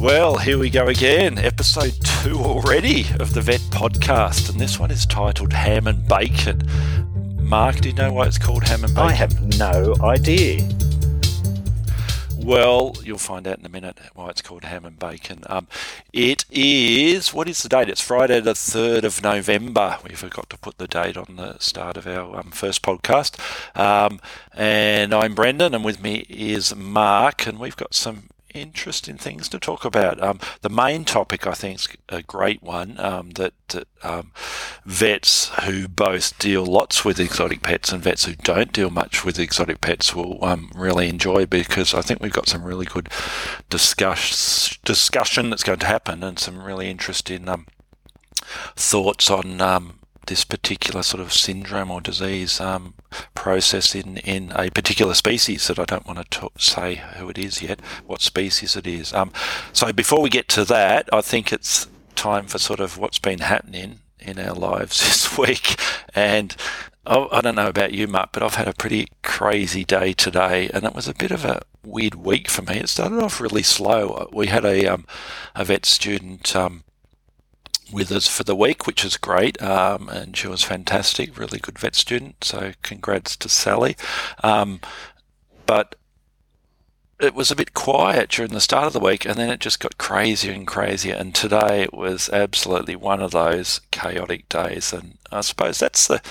Well, here we go again. Episode two already of the Vet Podcast, and this one is titled Ham and Bacon. Mark, do you know why it's called Ham and Bacon? I have no idea. Well, you'll find out in a minute why it's called ham and bacon. Um, it is, what is the date? It's Friday, the 3rd of November. We forgot to put the date on the start of our um, first podcast. Um, and I'm Brendan, and with me is Mark, and we've got some interesting things to talk about. Um, the main topic, I think, is a great one um, that, that um, vets who both deal lots with exotic pets and vets who don't deal much with exotic pets will um, really enjoy because I think we've got some really good discuss, discussion that's going to happen and some really interesting um, thoughts on um, this particular sort of syndrome or disease um, process in, in a particular species that I don't want to say who it is yet, what species it is. Um, so before we get to that, I think it's time for sort of what's been happening in our lives this week. And I, I don't know about you, Mark, but I've had a pretty crazy day today, and it was a bit of a weird week for me. It started off really slow. We had a um, a vet student um, with us for the week, which is great. Um, and she was fantastic, really good vet student. So congrats to Sally. Um, but it was a bit quiet during the start of the week, and then it just got crazier and crazier. And today it was absolutely one of those chaotic days. And I suppose that's the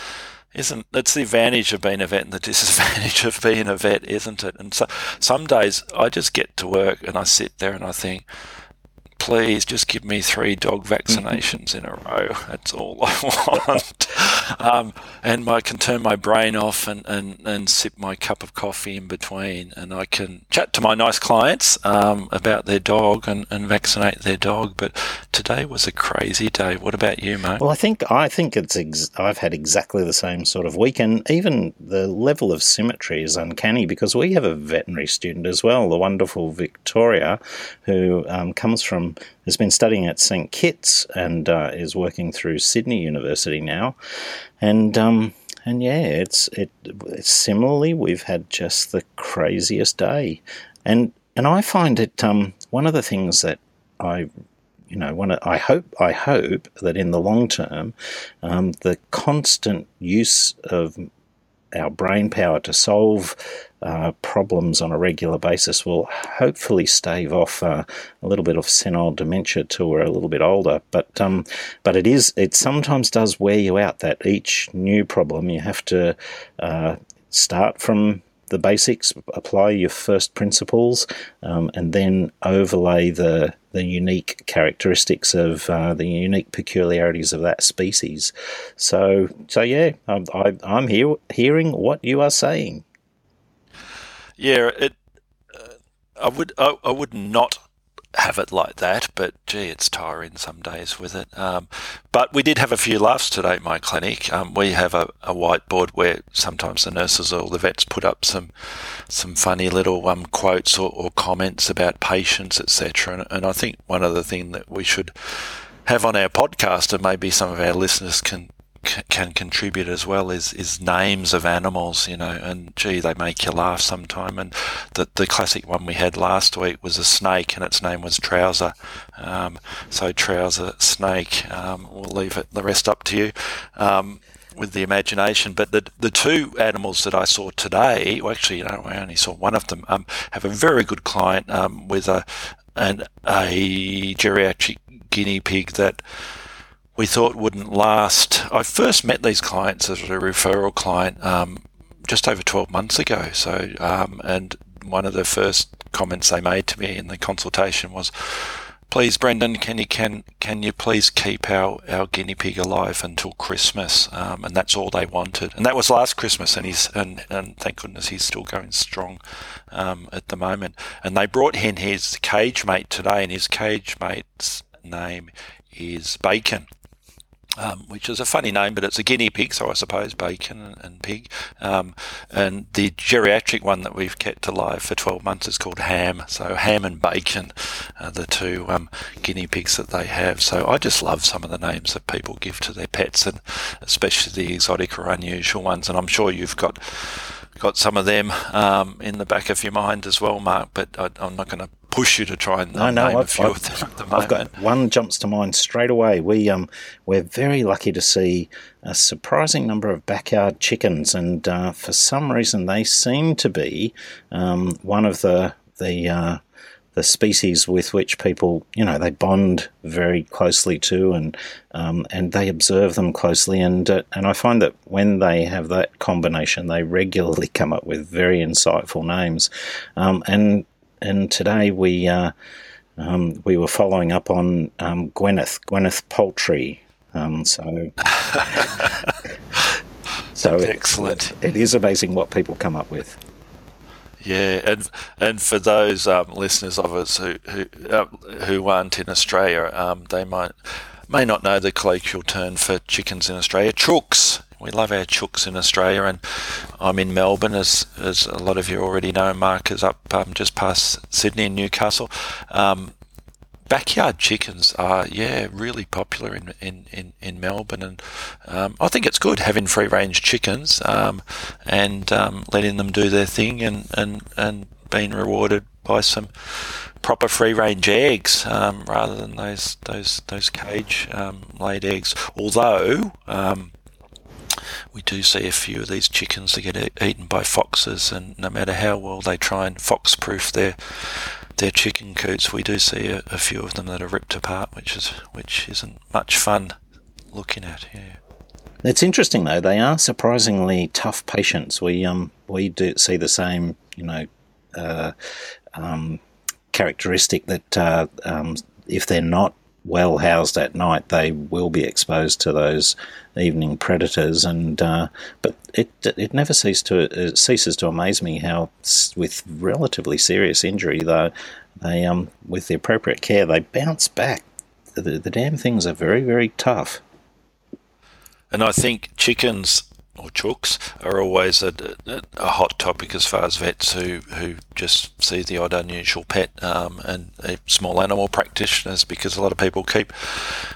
isn't that's the advantage of being a vet and the disadvantage of being a vet, isn't it? And so some days I just get to work and I sit there and I think, please just give me three dog vaccinations in a row. That's all I want. Um, and I can turn my brain off and, and, and sip my cup of coffee in between, and I can chat to my nice clients um, about their dog and, and vaccinate their dog. But today was a crazy day. What about you, mate? Well, I think I think it's ex- I've had exactly the same sort of week, and even the level of symmetry is uncanny because we have a veterinary student as well, the wonderful Victoria, who um, comes from has been studying at St Kitts and uh, is working through Sydney University now, and um, and yeah, it's it similarly we've had just the craziest day, and and I find it um, one of the things that I you know, one, I hope I hope that in the long term, um, the constant use of our brain power to solve uh, problems on a regular basis will hopefully stave off uh, a little bit of senile dementia till we're a little bit older. But um, but it is it sometimes does wear you out. That each new problem you have to uh, start from the basics, apply your first principles, um, and then overlay the the unique characteristics of uh, the unique peculiarities of that species. So, so yeah, I'm, I, am here hearing what you are saying. Yeah, it. Uh, I would I, I would not have it like that, but gee, it's tiring some days with it. Um, but we did have a few laughs today at my clinic. Um, we have a, a, whiteboard where sometimes the nurses or the vets put up some some funny little um, quotes or, or, comments about patients, etc. And, and I think one of the things that we should have on our podcast, and maybe some of our listeners can can contribute as well is is names of animals, you know, and gee, they make you laugh sometime. And the the classic one we had last week was a snake, and its name was Trouser. Um, so Trouser Snake. Um, we'll leave it the rest up to you. Um, with the imagination, but the the two animals that I saw today, well, actually, you know, I only saw one of them. Um, have a very good client um, with a an a geriatric guinea pig that we thought wouldn't last. I first met these clients as a referral client um, just over 12 months ago. So, um, and one of the first comments they made to me in the consultation was, "Please, Brendan, can you can can you please keep our, our guinea pig alive until Christmas?" Um, and that's all they wanted. And that was last Christmas, and he's and, and thank goodness he's still going strong um, at the moment. And they brought in his cage mate today, and his cage mate's name is Bacon um, which is a funny name, but it's a guinea pig, so I suppose bacon and, pig. Um, and the geriatric one that we've kept alive for 12 months is called Ham. So Ham and Bacon are the two um, guinea pigs that they have. So I just love some of the names that people give to their pets, and especially the exotic or unusual ones. And I'm sure you've got got some of them um, in the back of your mind as well, Mark. But I, am not going to push you to try and um, no, name a I've, few I've, of them at the I've got one jumps to mind straight away. We um we're very lucky to see a surprising number of backyard chickens, and uh, for some reason they seem to be um, one of the the uh, the species with which people, you know, they bond very closely to, and um, and they observe them closely, and uh, and I find that when they have that combination, they regularly come up with very insightful names, um, and and today we. Uh, um, we were following up on um, Gwyneth, Gwyneth Poultry. Um, so, so it- Excellent. it is amazing what people come up with. Yeah, and and for those um, listeners of us who who uh, who aren't in Australia, um, they might may not know the colloquial term for chickens in Australia, chooks. We love our chooks in Australia, and I'm in Melbourne, as as a lot of you already know. Mark is up um, just past Sydney and Newcastle. Um, backyard chickens are yeah really popular in in, in, in Melbourne and um, I think it's good having free range chickens um, and um, letting them do their thing and, and, and being rewarded by some proper free range eggs um, rather than those those those cage um, laid eggs although um, we do see a few of these chickens that get eaten by foxes and no matter how well they try and fox proof their their chicken coots, we do see a, a few of them that are ripped apart, which is which isn't much fun looking at. Yeah. It's interesting though; they are surprisingly tough patients. We um we do see the same, you know, uh, um, characteristic that uh, um, if they're not well housed at night, they will be exposed to those evening predators. And uh, but it it never ceases to it ceases to amaze me how with relatively serious injury though they um with the appropriate care they bounce back. The, the damn things are very very tough. And I think chickens or chooks are always a, a, hot topic as far as vets who, who just see the odd unusual pet um, and uh, small animal practitioners because a lot of people keep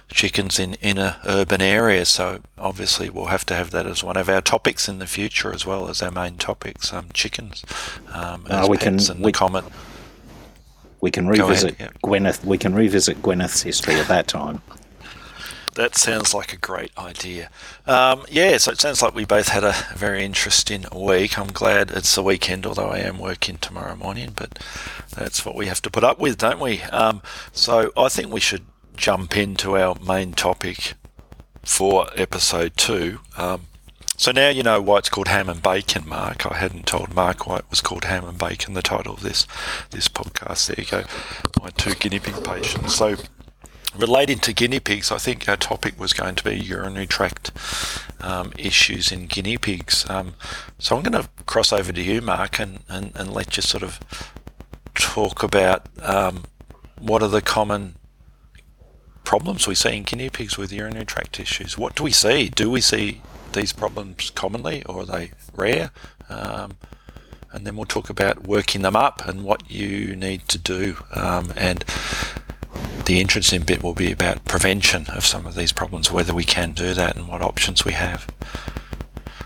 chickens in inner urban areas. So obviously we'll have to have that as one of our topics in the future as well as our main topics, um, chickens um, as Uh, we can- pets and we- the common. We can Go ahead, revisit yeah. Gwyneth. We can revisit Gwyneth's history at that time. That sounds like a great idea. Um, yeah, so it sounds like we both had a very interesting week. I'm glad it's the weekend, although I am working tomorrow morning, but that's what we have to put up with, don't we? Um, so I think we should jump into our main topic for episode two. Um, so now you know why it's called Ham and Bacon, Mark. I hadn't told Mark why it was called Ham and Bacon, the title of this this podcast. There you go, my two guinea pig patients. So relating to guinea pigs, I think our topic was going to be urinary tract um, issues in guinea pigs. Um, so I'm going to cross over to you, Mark, and, and, and let you sort of talk about um, what are the common problems we see in guinea pigs with urinary tract issues. What do we see? Do we see these problems commonly, or are they rare? Um, and then we'll talk about working them up and what you need to do. Um, and the interesting bit will be about prevention of some of these problems, whether we can do that and what options we have.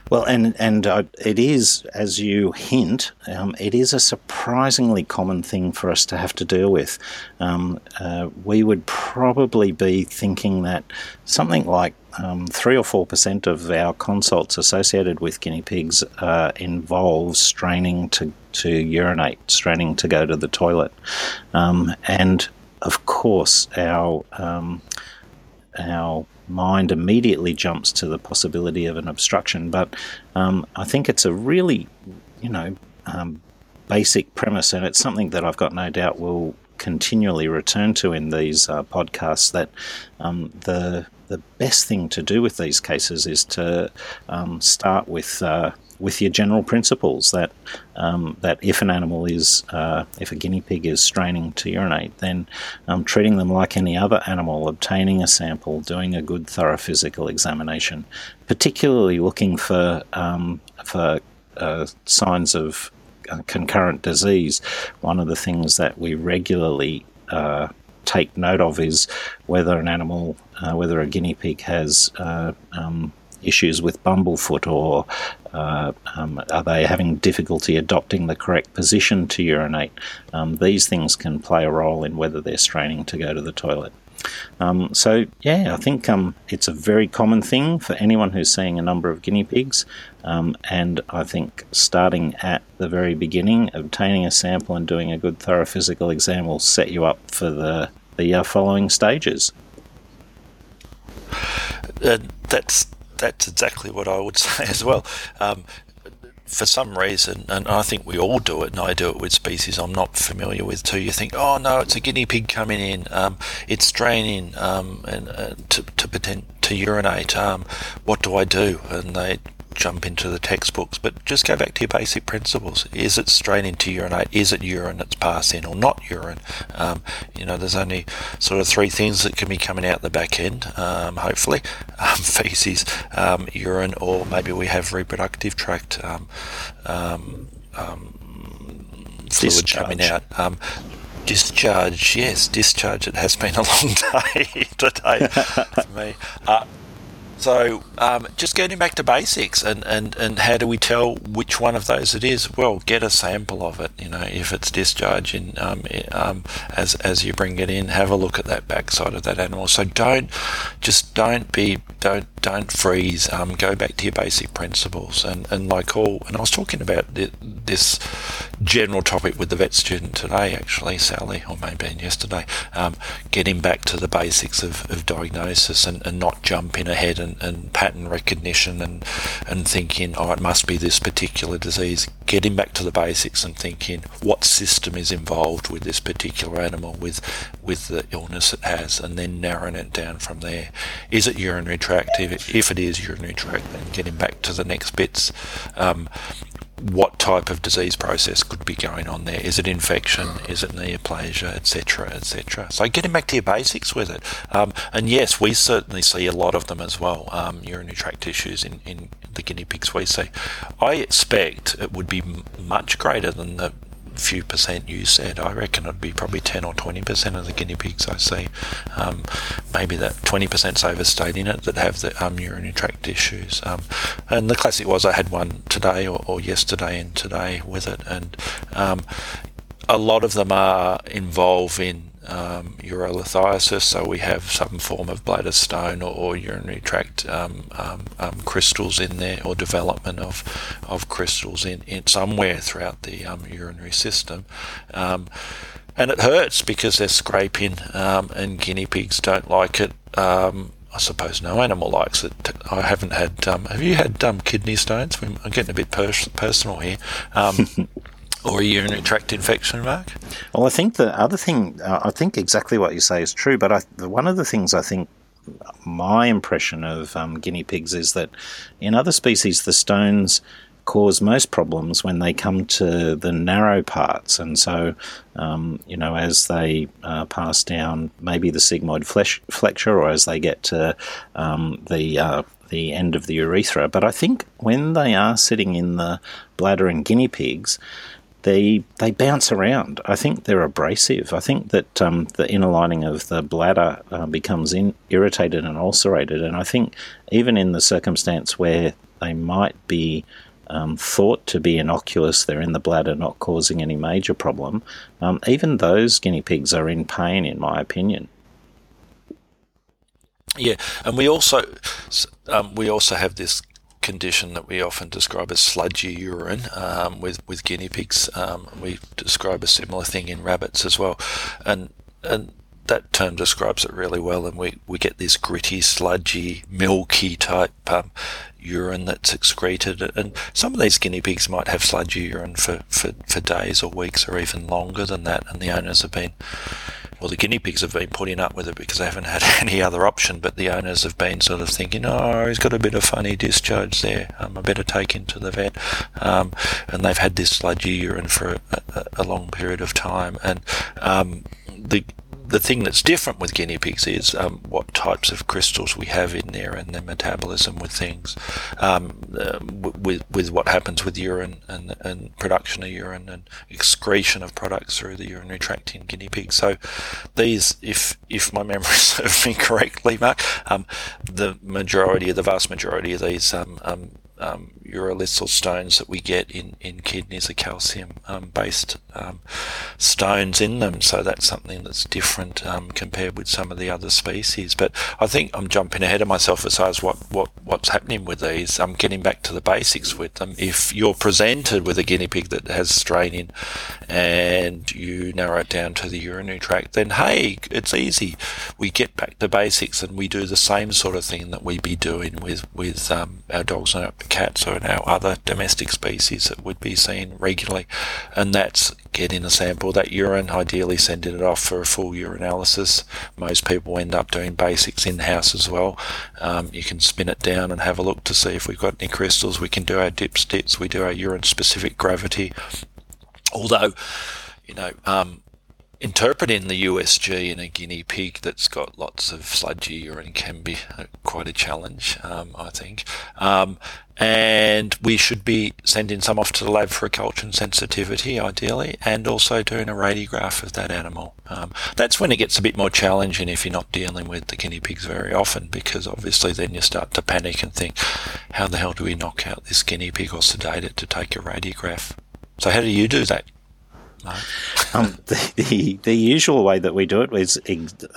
Well, and and uh, it is, as you hint, um, it is a surprisingly common thing for us to have to deal with. Um, uh, we would probably be thinking that something like um, three or four percent of our consults associated with guinea pigs uh, involve straining to to urinate, straining to go to the toilet, um, and of course our um, our mind immediately jumps to the possibility of an obstruction. But um, I think it's a really, you know, um, basic premise, and it's something that I've got no doubt will continually return to in these uh, podcasts. That um, the the best thing to do with these cases is to um, start with. Uh, with your general principles that um, that if an animal is uh, if a guinea pig is straining to urinate, then um, treating them like any other animal, obtaining a sample, doing a good thorough physical examination, particularly looking for um, for uh, signs of uh, concurrent disease. One of the things that we regularly uh, take note of is whether an animal, uh, whether a guinea pig has uh, um, issues with bumblefoot or Uh, um, are they having difficulty adopting the correct position to urinate? Um, these things can play a role in whether they're straining to go to the toilet. Um, so, yeah, I think um, it's a very common thing for anyone who's seeing a number of guinea pigs. Um, and I think starting at the very beginning, obtaining a sample and doing a good thorough physical exam will set you up for the, the uh, following stages. Uh, that's that's exactly what I would say as well. Um, for some reason, and I think we all do it, and I do it with species I'm not familiar with too. You think, oh no, it's a guinea pig coming in, um, it's straining um, and uh, to to pretend to urinate. Um, what do I do? And they jump into the textbooks, but just go back to your basic principles. Is it straining to urinate? Is it urine that's passing or not urine? Um, you know, there's only sort of three things that can be coming out the back end, um, hopefully um, feces, um, urine, or maybe we have reproductive tract um, um, fluid coming out. Discharge, yes, discharge. It has been a long day today for me. Uh, so um, just getting back to basics and, and, and how do we tell which one of those it is? Well, get a sample of it. You know, if it's discharging um, um, as as you bring it in, have a look at that backside of that animal. So don't just don't be don't don't freeze. Um, go back to your basic principles and, and like all. And I was talking about this general topic with the vet student today, actually, Sally, or maybe yesterday. Um, getting back to the basics of, of diagnosis and, and not jumping ahead and, and pattern recognition and and thinking, oh, it must be this particular disease. Getting back to the basics and thinking what system is involved with this particular animal, with with the illness it has, and then narrowing it down from there. Is it urinary tract? If, if it is urinary tract, then getting back to the next bits. Um, what type of disease process could be going on there. Is it infection? Is it neoplasia, etc., etc.? So getting back to your basics with it. Um, and yes, we certainly see a lot of them as well, um, urinary tract issues in, in the guinea pigs we see. I expect it would be much greater than the few percent you said. I reckon it'd be probably 10 or 20% of the guinea pigs I see. Um, maybe that 20%'s overstating it that have the um, urinary tract issues. Um, and the classic was I had one today or, or yesterday and today with it. And um, a lot of them are involved in um, urolithiasis, so we have some form of bladder stone or, or urinary tract um, um, um crystals in there, or development of of crystals in, in somewhere throughout the um, urinary system. Um, and it hurts because they're scraping, and guinea pigs don't like it. I suppose no animal likes it. I haven't had. Have you had kidney stones? I'm getting a bit pers- personal here. Or a urinary tract infection, Mark? Well, I think the other thing, uh, I think exactly what you say is true, but I, one of the things I think my impression of um, guinea pigs is that in other species, the stones cause most problems when they come to the narrow parts. And so, um, you know, as they uh, pass down maybe the sigmoid flesh, flexure or as they get to um, the uh, the end of the urethra. But I think when they are sitting in the bladder in guinea pigs, they they bounce around. I think they're abrasive. I think that um, the inner lining of the bladder uh, becomes in, irritated and ulcerated. And I think even in the circumstance where they might be um, thought to be innocuous, they're in the bladder, not causing any major problem. Um, even those guinea pigs are in pain, in my opinion. Yeah, and we also um, we also have this condition that we often describe as sludgy urine um, with with guinea pigs. Um, we describe a similar thing in rabbits as well, and and that term describes it really well. And we, we get this gritty, sludgy, milky type um, urine that's excreted. And some of these guinea pigs might have sludgy urine for, for, for days or weeks or even longer than that. And the owners have been well, the guinea pigs have been putting up with it because they haven't had any other option. But the owners have been sort of thinking, oh, he's got a bit of funny discharge there. Um, I better take him to the vet. Um, and they've had this sludgy urine for a, a, long period of time. And um, the the thing that's different with guinea pigs is um, what types of crystals we have in there and their metabolism with things, um, uh, with with what happens with urine and and production of urine and excretion of products through the urinary tract in guinea pigs. So these, if if my memory serves me correctly, Mark, um, the majority, of the vast majority of these um, um, stones that we get in, in kidneys are calcium um, based um, stones in them. So that's something that's different um, compared with some of the other species. But I think I'm jumping ahead of myself as far as what, what, what's happening with these. I'm getting back to the basics with them. If you're presented with a guinea pig that has straining and you narrow it down to the urinary tract, then hey, it's easy. We get back to basics and we do the same sort of thing that we be doing with, with um, our dogs and our cats or our other domestic species that would be seen regularly. And that's getting a sample that urine, ideally sending it off for a full urinalysis. Most people end up doing basics in house as well. Um, you can spin it down and have a look to see if we've got any crystals. We can do our dip sticks. We do our urine specific gravity. Although, you know, um, interpreting the USG in a guinea pig that's got lots of sludgy urine can be quite a challenge, um, I think. Um, and we should be sending some off to the lab for a culture and sensitivity, ideally, and also doing a radiograph of that animal. Um, that's when it gets a bit more challenging if you're not dealing with the guinea pigs very often, because obviously then you start to panic and think, how the hell do we knock out this guinea pig or sedate it to take a radiograph? So how do you do that? Um, the, the, the usual way that we do it is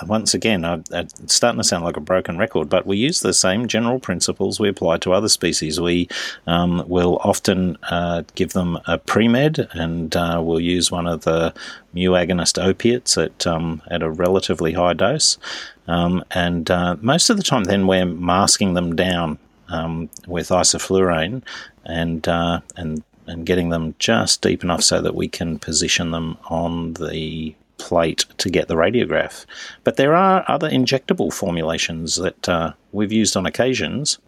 once again, I, starting to sound like a broken record, but we use the same general principles we apply to other species. We um, will often uh, give them a pre med, and uh, we'll use one of the mu agonist opiates at um, at a relatively high dose, um, and uh, most of the time, then we're masking them down um, with isoflurane and uh, and and getting them just deep enough so that we can position them on the plate to get the radiograph. But there are other injectable formulations that uh, we've used on occasions.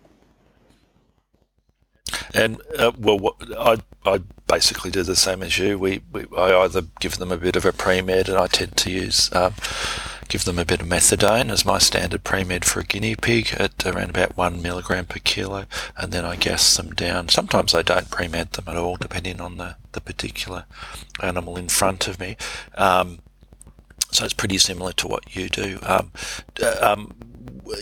And uh, well, what, I I basically do the same as you. We, we I either give them a bit of a pre med, and I tend to use um, give them a bit of methadone as my standard pre-med for a guinea pig at around about one milligram per kilo, and then I gas them down. Sometimes I don't pre-med them at all, depending on the, the particular animal in front of me. Um, so it's pretty similar to what you do. Um, um,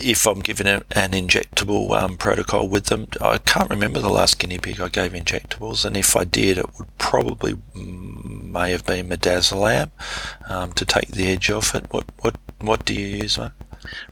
if I'm given an injectable um, protocol with them, I can't remember the last guinea pig I gave injectables, and if I did, it would probably mm, may have been midazolam um, to take the edge off it. What what what do you use?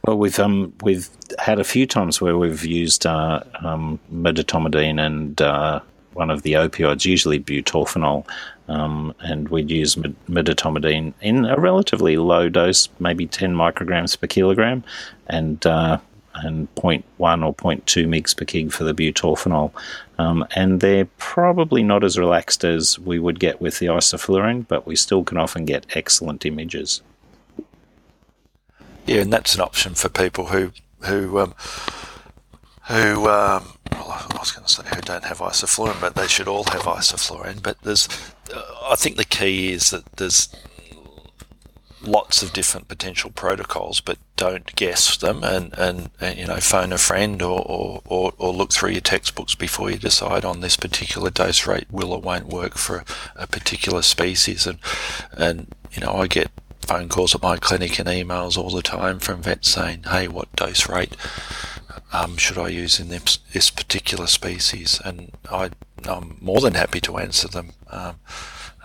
Well, we've um, we've had a few times where we've used uh, um, medetomidine and uh, one of the opioids, usually butorphanol, um, and we'd use medetomidine in a relatively low dose, maybe 10 micrograms per kilogram, and uh, and 0.1 or 0.2 mg per kg for the butorphanol. Um, and they're probably not as relaxed as we would get with the isoflurane, but we still can often get excellent images. Yeah, and that's an option for people who who um, who um, well, I was going to say who don't have isoflurane, but they should all have isoflurane. But there's, uh, I think the key is that there's lots of different potential protocols, but don't guess them and, and, and you know phone a friend or, or, or, or, look through your textbooks before you decide on this particular dose rate will or won't work for a, particular species. And and you know I get phone calls at my clinic and emails all the time from vets saying, "Hey, what dose rate um, should I use in this, this particular species? And I I, am more than happy to answer them um,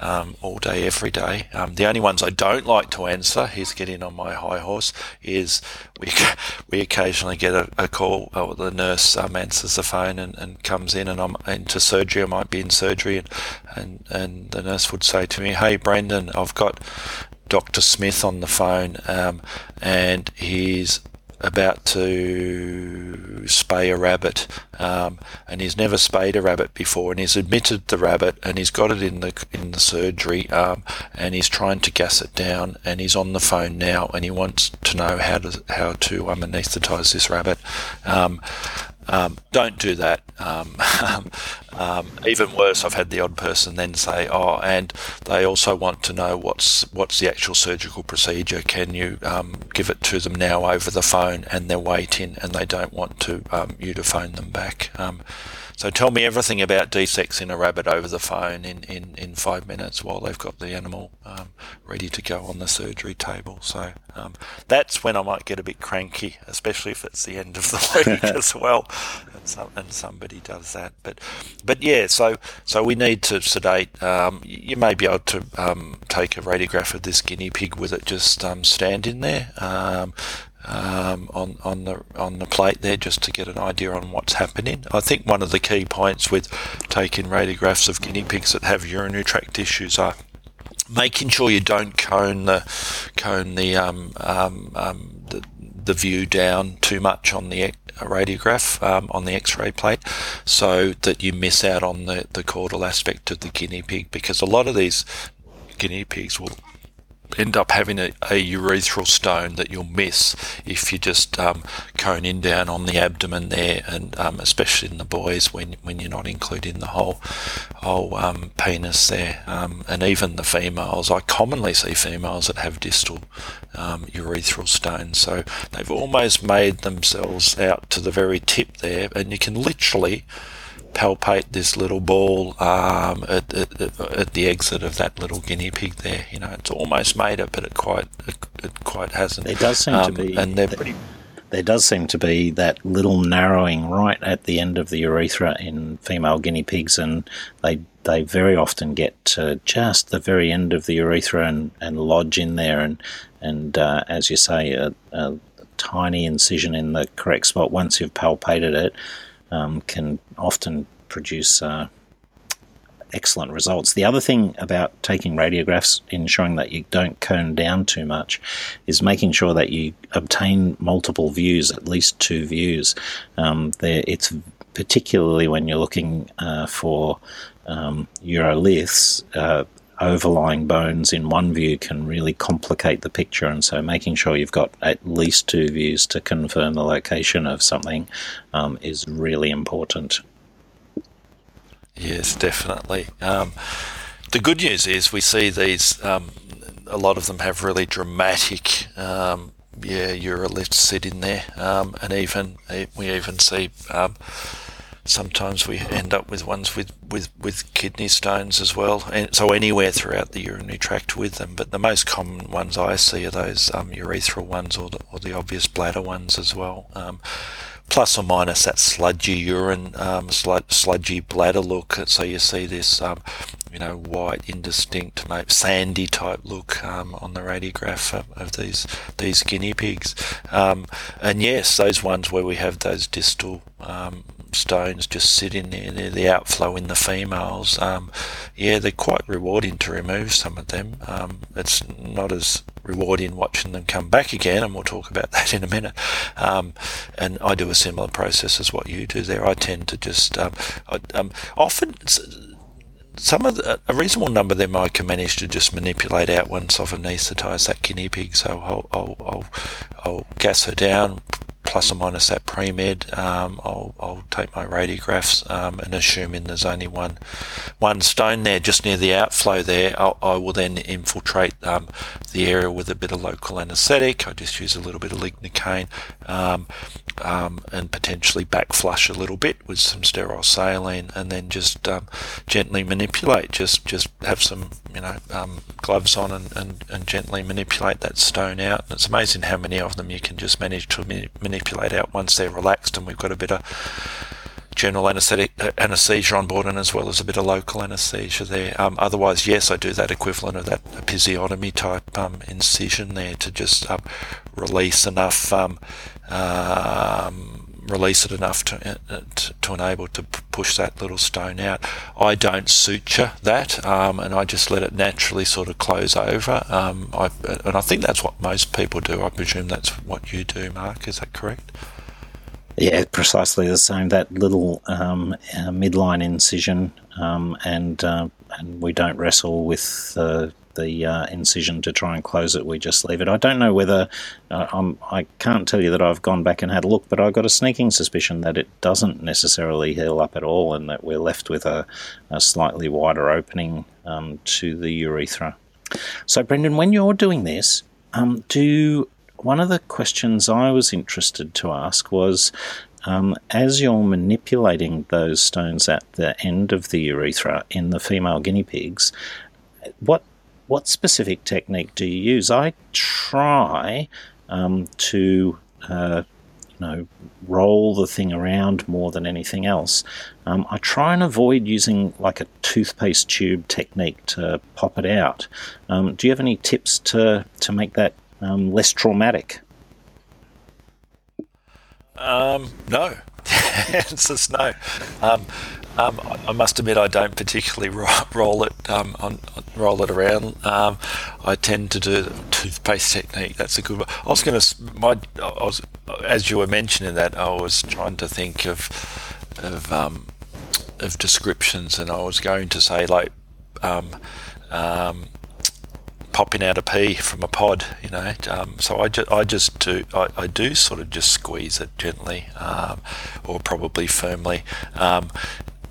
um, all day, every day. Um, the only ones I don't like to answer, he's getting on my high horse, is we we occasionally get a, a call, or the nurse um, answers the phone and, and comes in, and I'm into surgery. I might be in surgery, and, and, and the nurse would say to me, "Hey, Brendan, I've got." Dr. Smith on the phone, um, and he's about to spay a rabbit, um, and he's never spayed a rabbit before, and he's admitted the rabbit, and he's got it in the in the surgery, um, and he's trying to gas it down, and he's on the phone now, and he wants to know how to how to um, anaesthetise this rabbit. Um, um, don't do that. Um, um, even worse, I've had the odd person then say, "Oh, and they also want to know what's what's the actual surgical procedure. Can you um, give it to them now over the phone?" And they're waiting, and they don't want to um, you to phone them back. Um, so tell me everything about desexing a rabbit over the phone in, in, in five minutes while they've got the animal ready to go on the surgery table. So um, that's when I might get a bit cranky, especially if it's the end of the week as well, and, some, and, somebody does that. But but yeah, so so we need to sedate. Um, you may be able to um, take a radiograph of this guinea pig with it just um, standing there. Um, on on the on the plate there just to get an idea on what's happening. I think one of the key points with taking radiographs of guinea pigs that have urinary tract issues are making sure you don't cone the cone the um, um, um, the, the view down too much on the radiograph um, on the X-ray plate, so that you miss out on the the caudal aspect of the guinea pig because a lot of these guinea pigs will end up having a, a urethral stone that you'll miss if you just um, cone in down on the abdomen there, and um, especially in the boys when when you're not including the whole whole um, penis there, um, and even the females. I commonly see females that have distal um, urethral stones, so they've almost made themselves out to the very tip there, and you can literally palpate this little ball um, at, at, at, the exit of that little guinea pig there. You know, it's almost made it, but it quite it, it quite hasn't. It does seem um, to be, and they're pretty. There does seem to be that little narrowing right at the end of the urethra in female guinea pigs, and they they very often get to just the very end of the urethra and, and lodge in there, and and uh, as you say, a, a tiny incision in the correct spot once you've palpated it um, can often produce uh, excellent results. The other thing about taking radiographs, ensuring that you don't cone down too much, is making sure that you obtain multiple views, at least two views. Um, there, it's particularly when you're looking uh, for um, uh, overlying bones in one view can really complicate the picture, and so making sure you've got at least two views to confirm the location of something um, is really important. Yes, definitely. Um, the good news is we see these. Um, a lot of them have really dramatic, um, yeah, uroliths sit in there, um, and even we even see um, sometimes we end up with ones with, with, with kidney stones as well, and so anywhere throughout the urinary tract with them. But the most common ones I see are those um, urethral ones or the, or the obvious bladder ones as well. Um, plus or minus that sludgy urine, um, sludgy bladder look. So you see this, um, you know, white, indistinct, maybe sandy type look um, on the radiograph of, of, these these guinea pigs. Um, and yes, those ones where we have those distal um, stones just sitting there. They're the outflow in the females. Um, yeah, they're quite rewarding to remove some of them. Um, it's not as rewarding watching them come back again, and we'll talk about that in a minute. Um, and I do a similar process as what you do there. I tend to just um, I, um, often some of the, a reasonable number of them I can manage to just manipulate out once I've anaesthetised that guinea pig. So I'll, I'll, I'll, I'll gas her down, plus or minus that pre-med, um, I'll, I'll take my radiographs um, and assuming there's only one one stone there just near the outflow there, I'll, I will then infiltrate um, the area with a bit of local anaesthetic. I just use a little bit of lignocaine um, um, and potentially back flush a little bit with some sterile saline and then just um, gently manipulate. Just just have some you know gloves on and, and, and gently manipulate that stone out. And it's amazing how many of them you can just manage to manipulate manipulate out once they're relaxed, and we've got a bit of general anesthetic uh, anesthesia on board, and as well as a bit of local anesthesia there. Um, otherwise, yes, I do that equivalent of that episiotomy type um, incision there to just um, release enough. Release it enough to, uh, to, to enable to push that little stone out. I don't suture that, um, and I just let it naturally sort of close over. Um, I, and I think that's what most people do. I presume that's what you do, Mark. Is that correct? Yeah, precisely the same. That little um, uh, midline incision, um, and uh, and we don't wrestle with uh, the uh, incision to try and close it. We just leave it. I don't know whether uh, I'm, I can't tell you that I've gone back and had a look, but I've got a sneaking suspicion that it doesn't necessarily heal up at all, and that we're left with a, a slightly wider opening um, to the urethra. So, Brendan, when you're doing this, um, do one of the questions I was interested to ask was um, as you're manipulating those stones at the end of the urethra in the female guinea pigs, what what specific technique do you use? I try um, to uh, you know roll the thing around more than anything else. Um, I try and avoid using like a toothpaste tube technique to pop it out. Um, do you have any tips to to make that um, less traumatic? Um, no. the no. Um, um, I must admit, I don't particularly roll it um, on, roll it around. Um, I tend to do the toothpaste technique. That's a good one. I was going to, my, I was, as you were mentioning that, I was trying to think of of um, of descriptions, and I was going to say like um, um, popping out a pea from a pod, you know. Um, so I, ju- I just do I, I, do sort of just squeeze it gently um, or probably firmly. Um,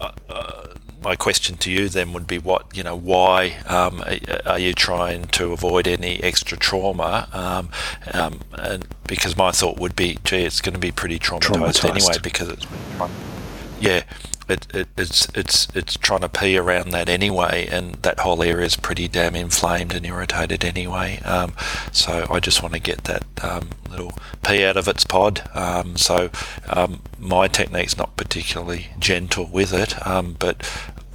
uh, my question to you then would be what you know why um, are you trying to avoid any extra trauma um, um, and because my thought would be gee it's going to be pretty traumatized, traumatized. anyway because it's yeah it, it, it's it's it's trying to pee around that anyway, and that whole area is pretty damn inflamed and irritated anyway. Um, so I just want to get that um, little pee out of its pod. Um, so um, my technique's not particularly gentle with it, um, but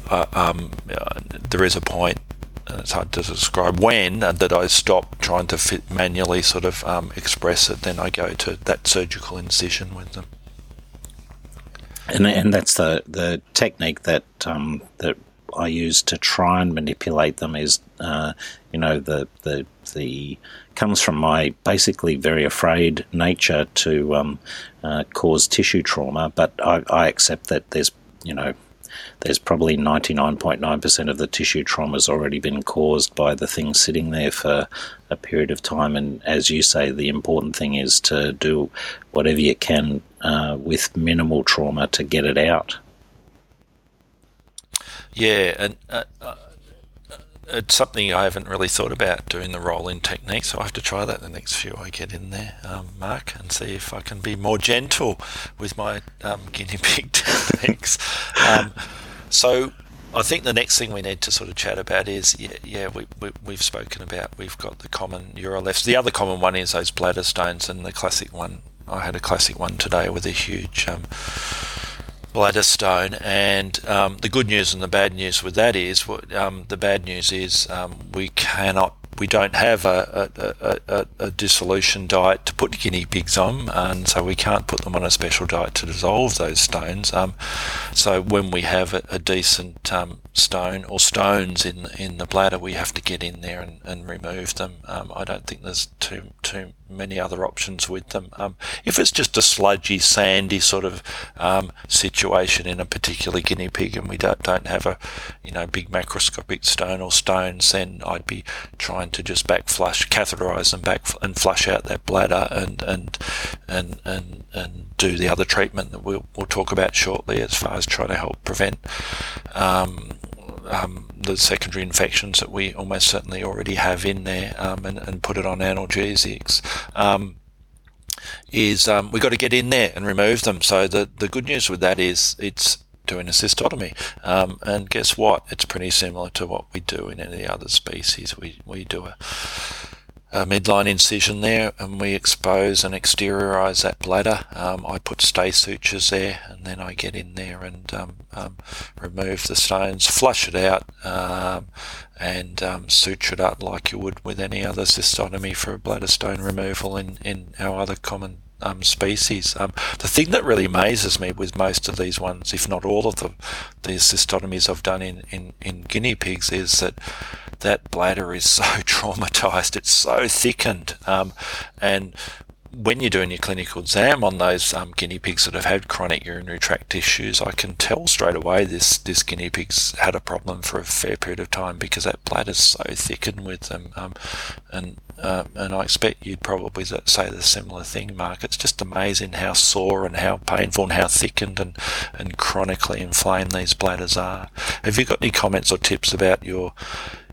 uh, um, there is a point it's hard to describe when uh, that I stop trying to fit manually sort of um, express it. Then I go to that surgical incision with them and and that's the the technique that um, that I use to try and manipulate them is uh, you know the the the comes from my basically very afraid nature to um, uh, cause tissue trauma, but I, I accept that there's you know there's probably 99.9% of the tissue trauma has already been caused by the thing sitting there for a period of time. And as you say, the important thing is to do whatever you can uh, with minimal trauma to get it out. Yeah, and uh, uh, it's something I haven't really thought about doing the roll in technique, so I have to try that the next few I get in there, um, Mark, and see if I can be more gentle with my um, guinea pig techniques. um, so I think the next thing we need to sort of chat about is yeah, yeah we, we, have spoken about we've got the common uroliths. The other common one is those bladder stones, and the classic one I had a classic one today with a huge um, bladder stone. And um, the good news and the bad news with that is um, the bad news is um, we cannot we don't have a, a, a, a, dissolution diet to put guinea pigs on, and so we can't put them on a special diet to dissolve those stones. Um, so when we have a, decent stone or stones in in the bladder, we have to get in there and, and remove them. Um, I don't think there's too too many other options with them. Um, if it's just a sludgy, sandy sort of um, situation in a particular guinea pig, and we don't don't have a you know big macroscopic stone or stones, then I'd be trying to just back flush, catheterize them back and flush out that bladder and and and and and do the other treatment that we'll we'll talk about shortly as far as trying to help prevent. Um, um, the secondary infections that we almost certainly already have in there um, and, and, put it on analgesics. Um, is um, we've got to get in there and remove them. So the, the good news with that is it's doing a cystotomy. Um, and guess what? It's pretty similar to what we do in any other species. We, we do a a midline incision there and we expose and exteriorize that bladder. Um, I put stay sutures there and then I get in there and um, um, remove the stones, flush it out um, and um, suture it up like you would with any other cystotomy for a bladder stone removal in, in our other common um, species. Um, the thing that really amazes me with most of these ones, if not all of them, these cystotomies I've done in, in, in guinea pigs, is that that bladder is so traumatized, it's so thickened. Um, and when you're doing your clinical exam on those um, guinea pigs that have had chronic urinary tract issues, I can tell straight away this this guinea pig's had a problem for a fair period of time because that bladder's so thickened with them. And uh, and I expect you'd probably say the similar thing, Mark. It's just amazing how sore and how painful and how thickened and, and chronically inflamed these bladders are. Have you got any comments or tips about your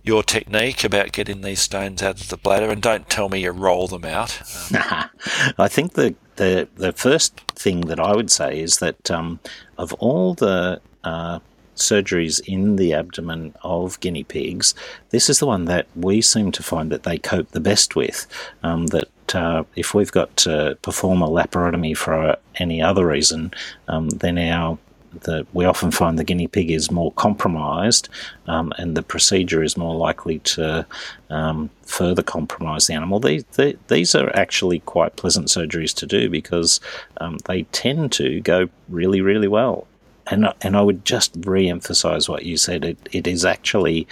your technique about getting these stones out of the bladder, and don't tell me you roll them out. Um, I think the, the the first thing that I would say is that um, of all the uh, surgeries in the abdomen of guinea pigs, this is the one that we seem to find that they cope the best with. Um, that uh, if we've got to perform a laparotomy for any other reason, um, then our the, we often find the guinea pig is more compromised um, and the procedure is more likely to um, further compromise the animal. These, they, these are actually quite pleasant surgeries to do because um, they tend to go really, really well. And, and I would just re emphasize what you said. It, it is actually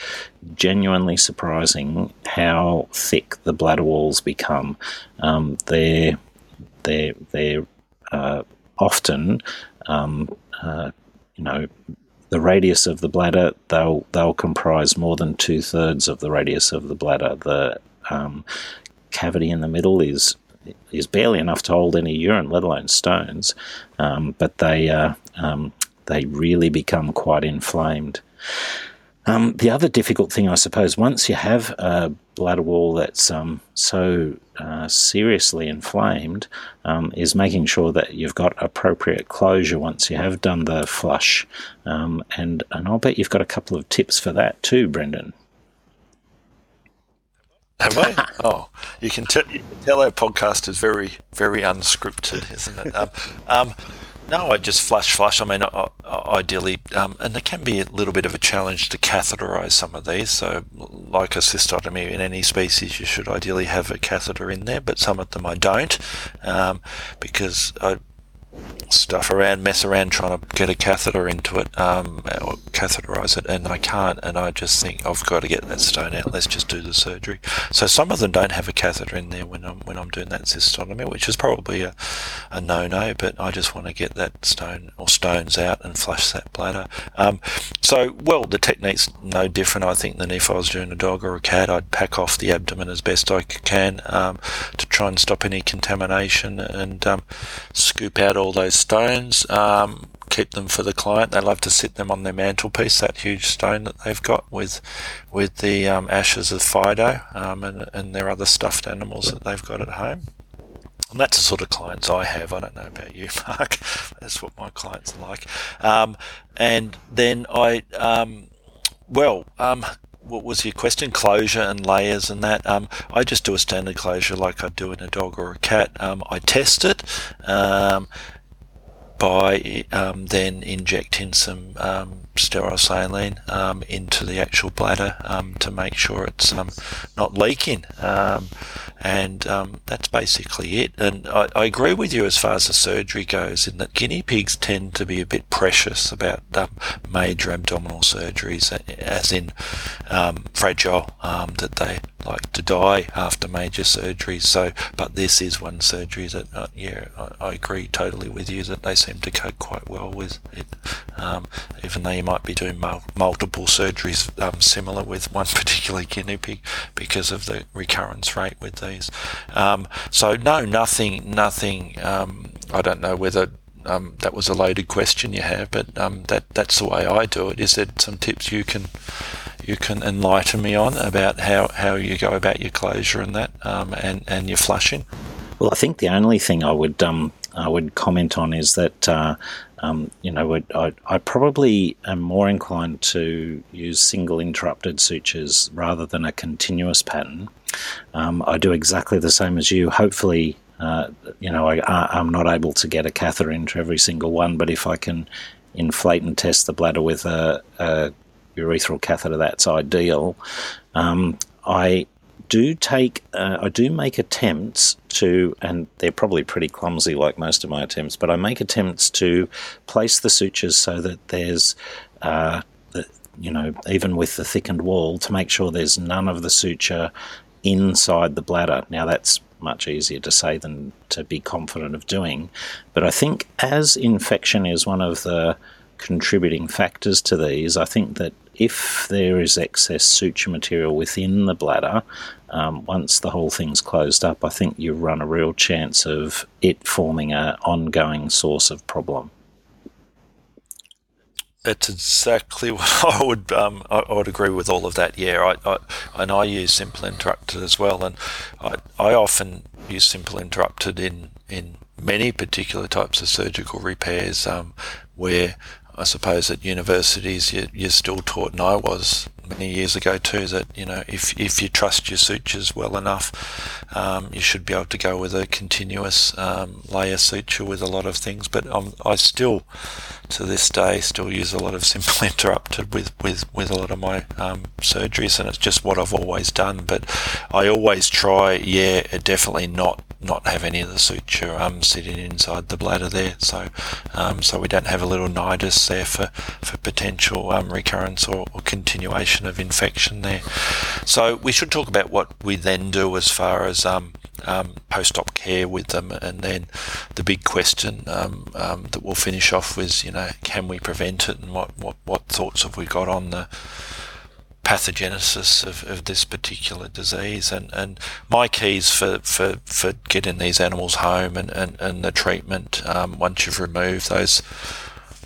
genuinely surprising how thick the bladder walls become. Um, they're, they're, they're uh, often um, uh, you know, the radius of the bladder, they'll they'll comprise more than two thirds of the radius of the bladder. The um, cavity in the middle is is barely enough to hold any urine, let alone stones. Um, but they uh, um, they really become quite inflamed. Um, the other difficult thing, I suppose, once you have a bladder wall that's um, so uh, seriously inflamed, um, is making sure that you've got appropriate closure once you have done the flush. Um, and, and I'll bet you've got a couple of tips for that too, Brendan. Have I? oh, you can, t- you can tell our podcast is very, very unscripted, isn't it? No, I just flush, flush. I mean, ideally, um, and there can be a little bit of a challenge to catheterize some of these. So, like a cystotomy in any species, you should ideally have a catheter in there, but some of them I don't um, because I stuff around, mess around trying to get a catheter into it, um, or catheterize it, and I can't. And I just think I've got to get that stone out. Let's just do the surgery. So some of them don't have a catheter in there when I'm when I'm doing that cystotomy, which is probably a, a no-no. But I just want to get that stone or stones out and flush that bladder. Um, so well, the technique's no different, I think, than if I was doing a dog or a cat. I'd pack off the abdomen as best I can um, to try and stop any contamination and um, scoop out all those stones, um, keep them for the client. They love to sit them on their mantelpiece, that huge stone that they've got with with the um, ashes of Fido um, and, and their other stuffed animals that they've got at home. And that's the sort of clients I have. I don't know about you, Mark. that's what my clients are like. Um, and then I, um, well, what was your question? Closure and layers and that. Um, I just do a standard closure like I do in a dog or a cat. Um, I test it. Um, by um, then injecting some um, sterile saline um, into the actual bladder um, to make sure it's um, not leaking. Um, and that's basically it. And I, I, agree with you as far as the surgery goes, in that guinea pigs tend to be a bit precious about major abdominal surgeries, as in fragile, that they like to die after major surgeries. So, but this is one surgery that, uh, yeah, I, I, agree totally with you that they seem to cope quite well with it, even though you might be doing multiple surgeries um, similar with one particular guinea pig because of the recurrence rate with these. Um, so no, nothing, nothing. Um, I don't know whether um, that was a loaded question you have, but um, that that's the way I do it. Is there some tips you can you can enlighten me on about how, how you go about your closure and that um, and and your flushing? Well, I think the only thing I would I would comment on is that uh, um, you know, I, I, probably am more inclined to use single interrupted sutures rather than a continuous pattern. Um, I do exactly the same as you. Hopefully, uh, you know, I, am not able to get a catheter into every single one, but if I can inflate and test the bladder with a, a urethral catheter, that's ideal. Um, I do take, uh, I do make attempts to, and they're probably pretty clumsy like most of my attempts, but I make attempts to place the sutures so that there's, uh, the, you know, even with the thickened wall, to make sure there's none of the suture inside the bladder. Now that's much easier to say than to be confident of doing, but I think as infection is one of the contributing factors to these, I think that if there is excess suture material within the bladder, um, once the whole thing's closed up, I think you run a real chance of it forming an ongoing source of problem. That's exactly what I would um, I, I, would agree with all of that. Yeah, I, I, and I use simple interrupted as well, and I, I often use simple interrupted in in many particular types of surgical repairs um, where I suppose at universities you, you're still taught, and I was many years ago too, that you know if if you trust your sutures well enough, um, you should be able to go with a continuous um, layer suture with a lot of things. But um, I still, to this day, still use a lot of simple interrupted with with with a lot of my um, surgeries, and it's just what I've always done. But I always try, yeah, definitely not not have any of the suture um, sitting inside the bladder there, so um, so we don't have a little nidus there for for potential um, recurrence or, or, continuation of infection there. So we should talk about what we then do as far as um, um, post-op care with them, and then the big question um, that we'll finish off with, you know, can we prevent it, and what what what thoughts have we got on the pathogenesis of, of this particular disease and, and my keys for, for, for getting these animals home and, and, and the treatment um, once you've removed those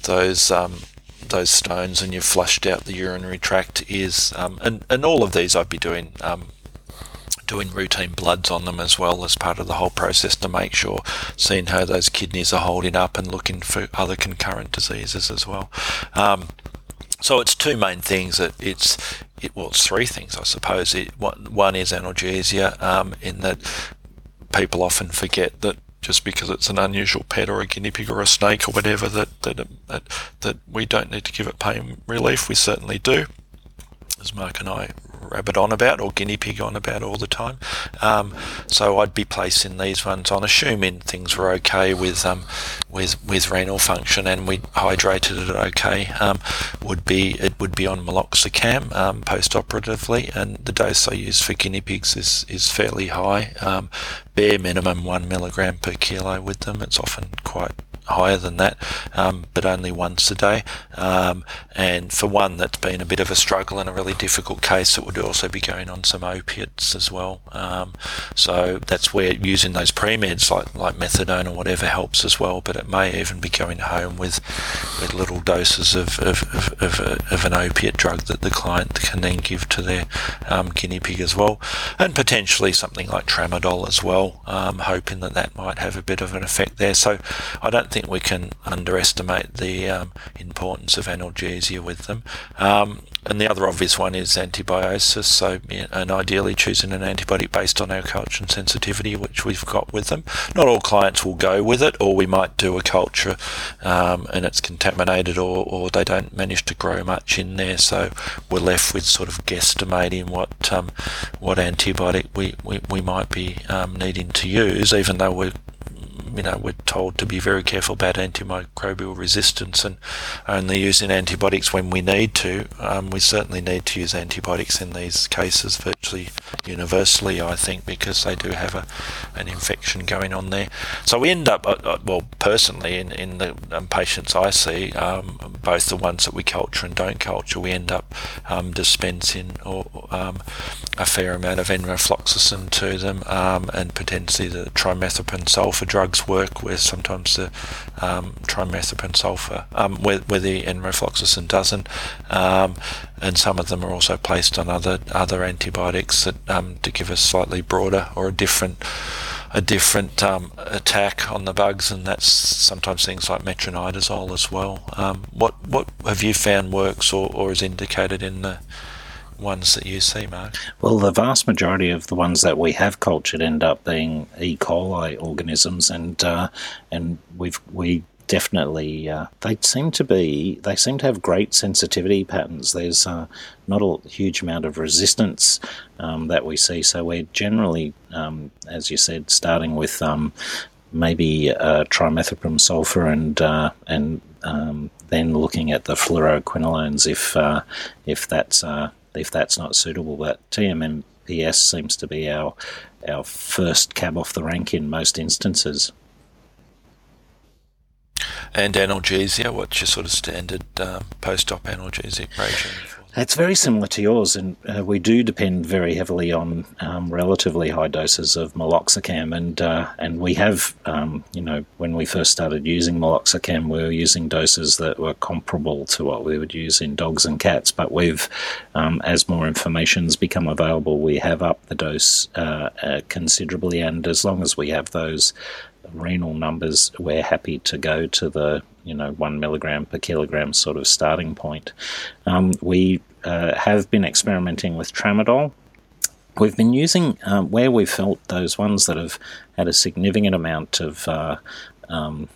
those um, those stones and you've flushed out the urinary tract is um, and, and all of these I'd be doing um, doing routine bloods on them as well as part of the whole process to make sure seeing how those kidneys are holding up and looking for other concurrent diseases as well um, so it's two main things. That it's it, well, it's three things, I suppose. It, one is analgesia, um, in that people often forget that just because it's an unusual pet or a guinea pig or a snake or whatever, that that that, that we don't need to give it pain relief. We certainly do, as Mark and I rabbit on about or guinea pig on about all the time. Um, so I'd be placing these ones on, assuming things were okay with um, with with renal function and we hydrated it okay. Um, would be it would be on meloxicam um, post-operatively, and the dose I use for guinea pigs is is fairly high. Um, bare minimum one milligram per kilo with them. It's often quite higher than that, um, but only once a day. Um, and for one that's been a bit of a struggle and a really difficult case, it would also be going on some opiates as well. Um, so that's where using those pre-meds like, like methadone or whatever helps as well, but it may even be going home with, with little doses of, of, of, of, a, of an opiate drug that the client can then give to their um, guinea pig as well. And potentially something like tramadol as well, um, hoping that that might have a bit of an effect there. So I don't think we can underestimate the um, importance of analgesia with them. Um, and the other obvious one is antibiosis. So, and ideally choosing an antibiotic based on our culture and sensitivity, which we've got with them. Not all clients will go with it, or we might do a culture um, and it's contaminated, or, or they don't manage to grow much in there. So we're left with sort of guesstimating what um, what antibiotic we, we, we might be um, needing to use, even though we're you know, we're told to be very careful about antimicrobial resistance and only using antibiotics when we need to. Um, we certainly need to use antibiotics in these cases virtually universally, I think, because they do have a, an infection going on there. So we end up, uh, uh, well, personally, in, in the um, patients I see, um, both the ones that we culture and don't culture, we end up um, dispensing or um, a fair amount of enrofloxacin to them um, and potentially the trimethoprim sulfa drugs work where sometimes the um, trimethoprim sulfa, um, where, where the enrofloxacin doesn't, um, and some of them are also placed on other other antibiotics that um, to give a slightly broader or a different a different um, attack on the bugs, and that's sometimes things like metronidazole as well. Um, what what have you found works or, or is indicated in the ones that you see, Mark? Well, the vast majority of the ones that we have cultured end up being E. coli organisms, and uh, and we've we definitely uh, they seem to be they seem to have great sensitivity patterns. There's uh, not a huge amount of resistance um, that we see, so we're generally, um, as you said, starting with um, maybe uh, trimethoprim sulfa and uh, and um, then looking at the fluoroquinolones if uh, if that's uh, if that's not suitable. But TMMPS seems to be our our first cab off the rank in most instances. And analgesia, what's your sort of standard um, post-op analgesic regime? It's very similar to yours, and uh, we do depend very heavily on um, relatively high doses of meloxicam, and uh, and we have, um, you know, when we first started using meloxicam, we were using doses that were comparable to what we would use in dogs and cats. But we've, um, as more information's become available, we have upped the dose uh, uh considerably, and as long as we have those renal numbers, we're happy to go to the you know one milligram per kilogram sort of starting point. Um, we uh, have been experimenting with tramadol. We've been using um, where we felt those ones that have had a significant amount of uh, um,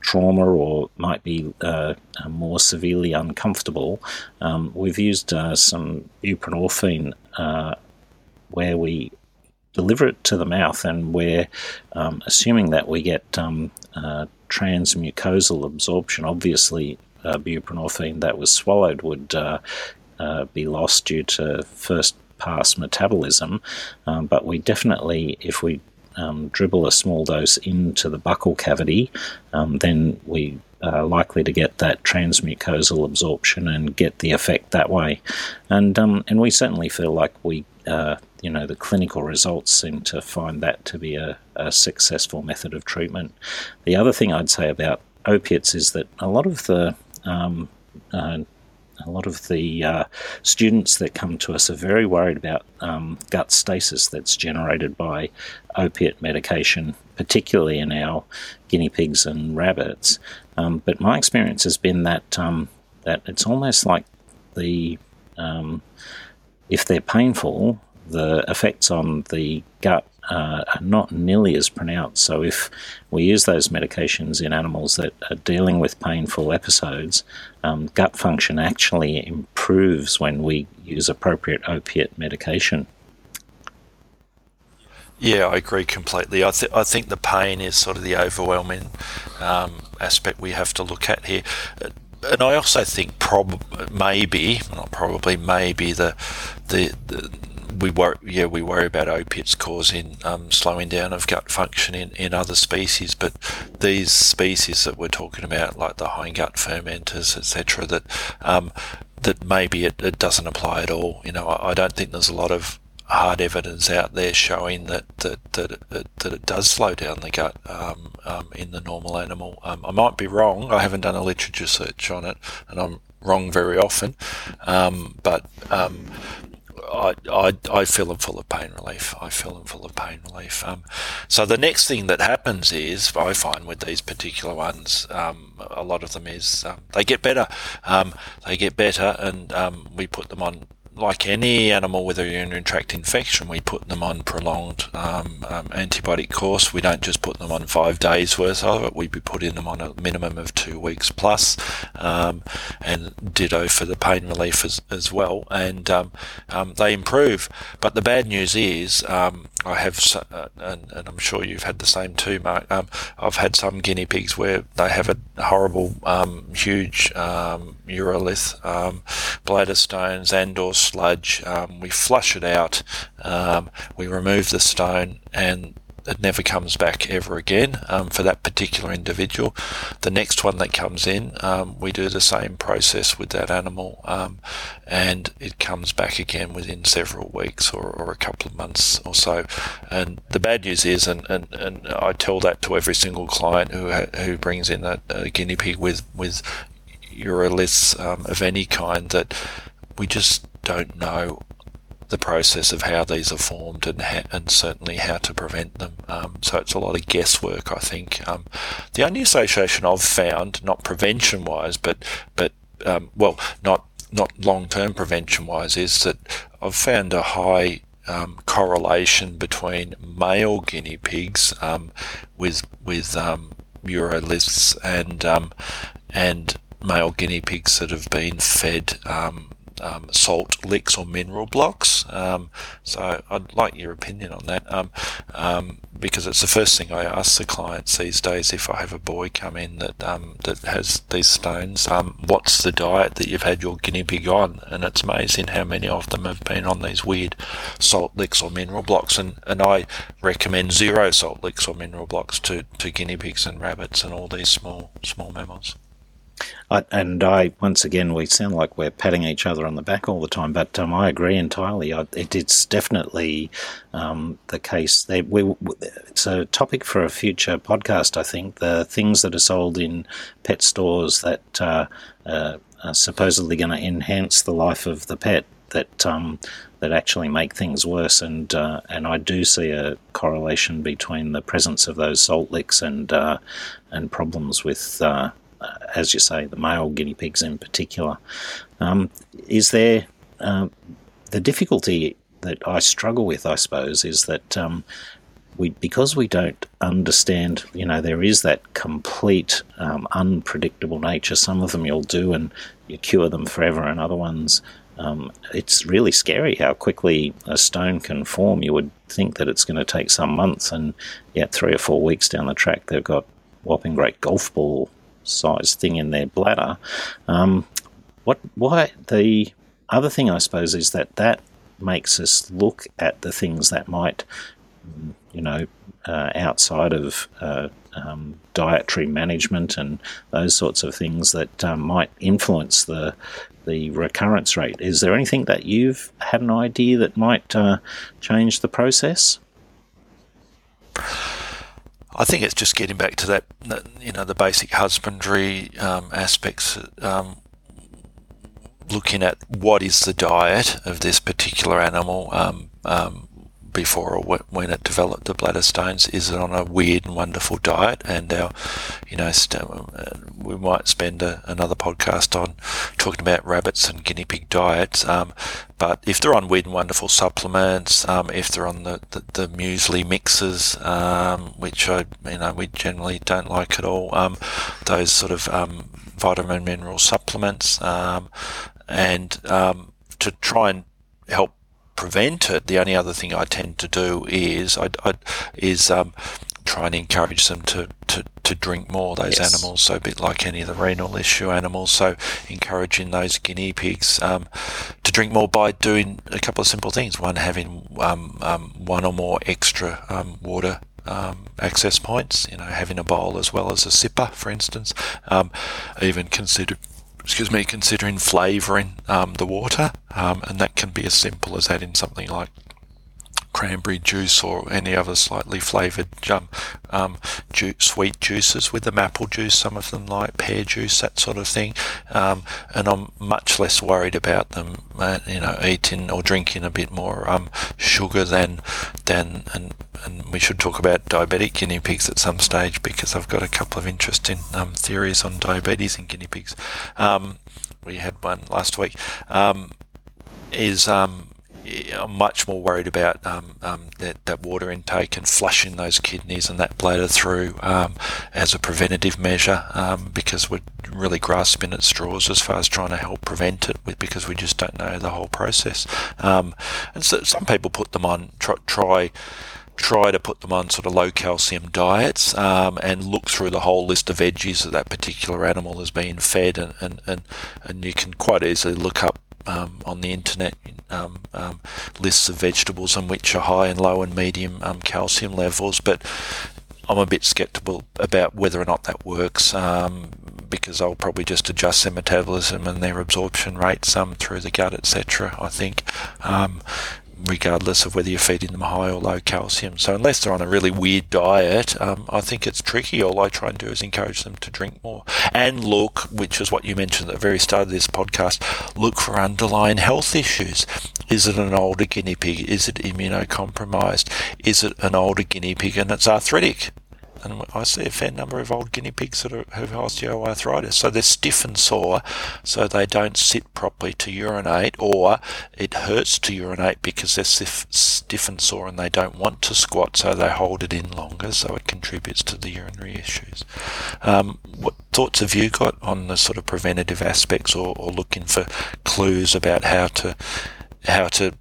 trauma or might be uh, more severely uncomfortable. Um, we've used uh, some buprenorphine uh, where we deliver it to the mouth, and we're um, assuming that we get um, uh, transmucosal absorption. Obviously, uh, buprenorphine that was swallowed would uh, uh, be lost due to first pass metabolism, um, but we definitely, if we um, dribble a small dose into the buccal cavity, um, then we are likely to get that transmucosal absorption and get the effect that way. And um, and we certainly feel like we uh, you know, the clinical results seem to find that to be a, a successful method of treatment. The other thing I'd say about opiates is that a lot of the um, uh, a lot of the uh, students that come to us are very worried about um, gut stasis that's generated by opiate medication, particularly in our guinea pigs and rabbits. Um, but my experience has been that um, that it's almost like the um, if they're painful, the effects on the gut uh, are not nearly as pronounced. So, if we use those medications in animals that are dealing with painful episodes, um, gut function actually improves when we use appropriate opiate medication. Yeah, I agree completely. I, th- I think the pain is sort of the overwhelming um, aspect we have to look at here. And I also think prob- maybe, not probably, maybe the, the, the we worry, yeah, we worry about opiates causing um, slowing down of gut function in, in other species, but these species that we're talking about, like the hindgut fermenters, etc., that um, that maybe it, it, doesn't apply at all. You know, I, I, don't think there's a lot of hard evidence out there showing that that that it, that it does slow down the gut um, um in the normal animal. Um, I might be wrong. I haven't done a literature search on it, and I'm wrong very often. Um, but I, I, feel them full of pain relief. I feel them full of pain relief. Um, so the next thing that happens is, I find with these particular ones, um, a lot of them is um, they get better. Um, they get better, and um, we put them on like any animal with a urinary tract infection, we put them on prolonged um, um, antibiotic course. We don't just put them on five days worth of it. We be putting them on a minimum of two weeks plus, um, and ditto for the pain relief as, as well. And um, um, they improve. But the bad news is, um, I have, uh, and, and, I'm sure you've had the same too, Mark. I've had some guinea pigs where they have a horrible, huge urolith, bladder stones, and/or sludge. Um, we flush it out. Um, we remove the stone, and it never comes back ever again um, for that particular individual. The next one that comes in, um, we do the same process with that animal, um, and it comes back again within several weeks or, or, a couple of months or so. And the bad news is, and, and, and I tell that to every single client who who brings in a, a guinea pig with with uroliths um, of any kind, that we just don't know the process of how these are formed and ha- and certainly how to prevent them. Um, so it's a lot of guesswork, I think. Um, the only association I've found, not prevention wise, but but um, well, not not long term prevention wise, is that I've found a high um, correlation between male guinea pigs um, with with um, and and male guinea pigs that have been fed um, um, salt licks or mineral blocks. Um, so I'd like your opinion on that um, um, because it's the first thing I ask the clients these days if I have a boy come in that um, that has these stones. What's the diet that you've had your guinea pig on? And it's amazing how many of them have been on these weird salt licks or mineral blocks. And, and I recommend zero salt licks or mineral blocks to, to guinea pigs and rabbits and all these small small mammals. I, and I, once again, we sound like we're patting each other on the back all the time, but um, I agree entirely. I, it, it's definitely um, the case. They, we, it's a topic for a future podcast, I think. The things that are sold in pet stores that uh, uh, are supposedly going to enhance the life of the pet that um, that actually make things worse. And uh, and I do see a correlation between the presence of those salt licks and uh, and problems with, uh, as you say, the male guinea pigs in particular. Um, is there uh, the difficulty that I struggle with? I suppose is that um, we because we don't understand, you know, there is that complete um, unpredictable nature. Some of them you'll do and you cure them forever, and other ones. Um, it's really scary how quickly a stone can form. You would think that it's going to take some months, and yet three or four weeks down the track, they've got whopping great golf ball size thing in their bladder. Um, what? Why? The other thing, I suppose, is that that makes us look at the things that might you know, uh, outside of uh, um, dietary management and those sorts of things that um, might influence the the recurrence rate. Is there anything that you've had an idea that might uh, change the process? I think it's just getting back to that, you know, the basic husbandry um, aspects. Um, looking at what is the diet of this particular animal, um, um before or when it developed the bladder stones is it on a weird and wonderful diet? And our you know st- uh, we might spend a, another podcast on talking about rabbits and guinea pig diets um, but if they're on weird and wonderful supplements um, if they're on the, the, the muesli mixes um, which I you know we generally don't like at all um, those sort of um, vitamin mineral supplements um, and to try and help prevent it, the only other thing I tend to do is I, I is um, try and encourage them to, to, to drink more, those yes. animals, so a bit like any of the renal issue animals. So encouraging those guinea pigs um, to drink more by doing a couple of simple things. One, having um, um one or more extra um, water um, access points, you know, having a bowl as well as a sipper, for instance. Um, even consider excuse me, considering flavouring um, the water, um, and that can be as simple as adding something like cranberry juice or any other slightly flavoured um, um, ju- sweet juices with them, apple juice, some of them like pear juice, that sort of thing. Um, and I'm much less worried about them, uh, you know, eating or drinking a bit more um, sugar than than and and we should talk about diabetic guinea pigs at some stage because I've got a couple of interesting um, theories on diabetes in guinea pigs. Um, we had one last week. is I'm much more worried about um, um, that, that, water intake and flushing those kidneys and that bladder through um, as a preventative measure um, because we're really grasping at straws as far as trying to help prevent it with, because we just don't know the whole process. Um, and so some people put them on, try, try try to put them on sort of low calcium diets um, and look through the whole list of veggies that that particular animal is being fed and, and, and, and you can quite easily look up um, on the internet um, um, lists of vegetables on which are high and low and medium um, calcium levels, but I'm a bit skeptical about whether or not that works um, because I'll probably just adjust their metabolism and their absorption rates um, through the gut, etc. I think, regardless of whether you're feeding them high or low calcium. So unless they're on a really weird diet, um, I think it's tricky. All I try and do is encourage them to drink more and look, which is what you mentioned at the very start of this podcast, look for underlying health issues. Is it an older guinea pig? Is it immunocompromised? Is it an older guinea pig and it's arthritic? And I see a fair number of old guinea pigs that are, have osteoarthritis. So they're stiff and sore, so they don't sit properly to urinate, or it hurts to urinate because they're stiff, stiff and sore and they don't want to squat, so they hold it in longer, so it contributes to the urinary issues. Um, what thoughts have you got on the sort of preventative aspects, or, or looking for clues about how to how to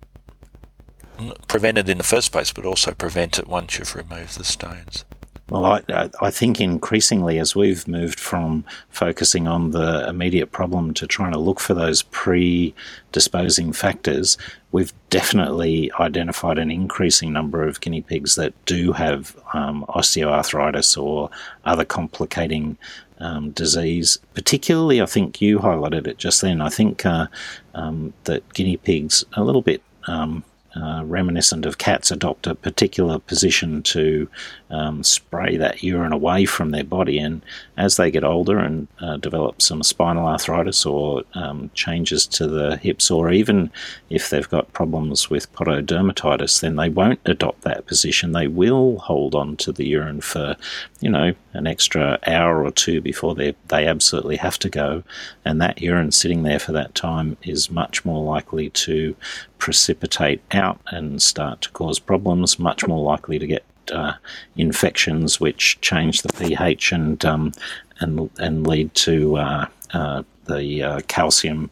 prevent it in the first place, but also prevent it once you've removed the stones? Well, I, I think increasingly as we've moved from focusing on the immediate problem to trying to look for those predisposing factors, we've definitely identified an increasing number of guinea pigs that do have um, osteoarthritis or other complicating um, disease. Particularly, I think you highlighted it just then. I think uh, um, that guinea pigs, a little bit um, uh, reminiscent of cats, adopt a particular position to um, spray that urine away from their body. And as they get older and uh, develop some spinal arthritis or um, changes to the hips, or even if they've got problems with pododermatitis, then they won't adopt that position. They will hold on to the urine for, you know, an extra hour or two before they they absolutely have to go, and that urine sitting there for that time is much more likely to precipitate out and start to cause problems. Much more likely to get uh, infections which change the pH and um, and and lead to uh, uh, the uh, calcium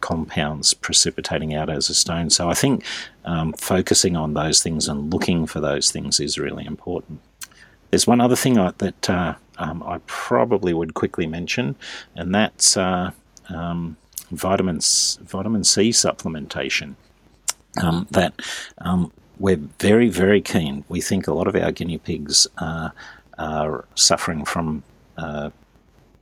compounds precipitating out as a stone. So I think um, focusing on those things and looking for those things is really important. There's one other thing I, that uh, um, I probably would quickly mention, and that's uh, um, vitamins, vitamin C supplementation. Um, that um, we're very, very keen. We think a lot of our guinea pigs are, are suffering from uh,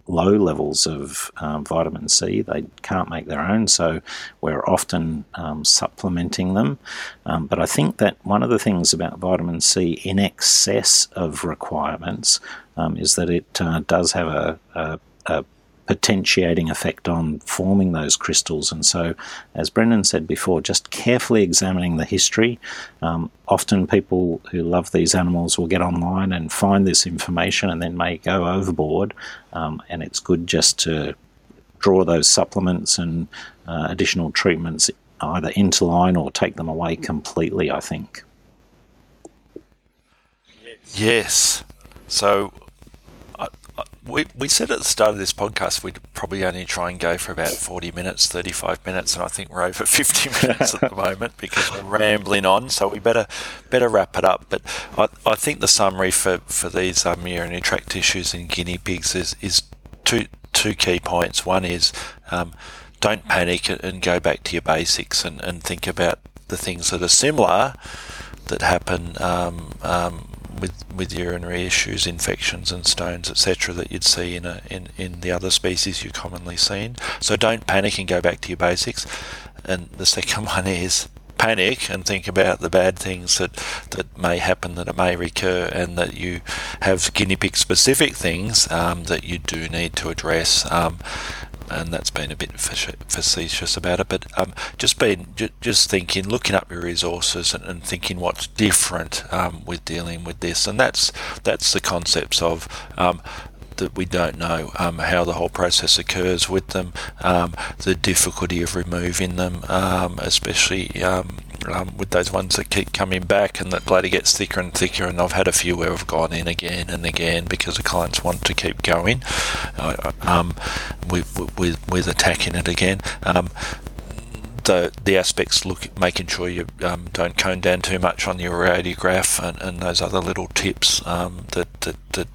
low levels of um, vitamin C. They can't make their own, so we're often um, supplementing them. Um, but I think that one of the things about vitamin C in excess of requirements um, is that it uh, does have a, a, a potentiating effect on forming those crystals. And so, as Brendan said before, just carefully examining the history. Um, often, people who love these animals will get online and find this information and then may go overboard. Um, and it's good just to draw those supplements and uh, additional treatments either into line or take them away completely, I think. Yes. So we, we said at the start of this podcast we'd probably only try and go for about 40 minutes, 35 minutes, and I think we're over 50 minutes at the moment because we're rambling on, so we better better wrap it up. But I, I think the summary for, for these um, urinary tract tissues in guinea pigs is, is two, two key points. One is um, don't panic and go back to your basics and, and think about the things that are similar that happen um, um, with with urinary issues, infections and stones, etc., that you'd see in a in, in the other species you commonly seen. So don't panic and go back to your basics. And the second one is panic and think about the bad things that, that may happen, that it may recur, and that you have guinea pig specific things um, that you do need to address. Um, and that's been a bit facetious about it. But um, just been just thinking, looking up your resources and, and thinking what's different um, with dealing with this, and that's that's the concepts of. Um, that we don't know um, how the whole process occurs with them, um, the difficulty of removing them, um, especially um, with those ones that keep coming back and that bloody gets thicker and thicker. And I've had a few where I've gone in again and again because the clients want to keep going um, with, with, with attacking it again. Um, the, the aspects look making sure you um, don't cone down too much on your radiograph and, and those other little tips um, that, that, that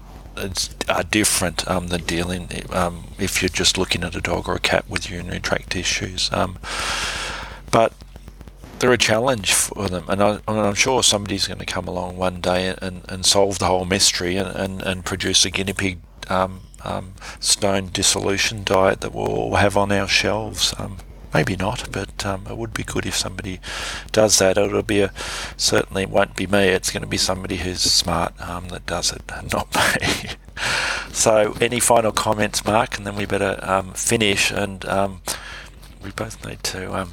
are different um, than dealing um, if you're just looking at a dog or a cat with urinary tract issues. Um, but they're a challenge for them, and, I, am sure somebody's going to come along one day and, and solve the whole mystery and, and, and produce a guinea pig um, um, stone dissolution diet that we'll have on our shelves. Um, maybe not, but um, it would be good if somebody does that. It'll be a certainly won't be me. It's going to be somebody who's smart um, that does it, not me. so, any final comments, Mark? And then we better um, finish. And we both need to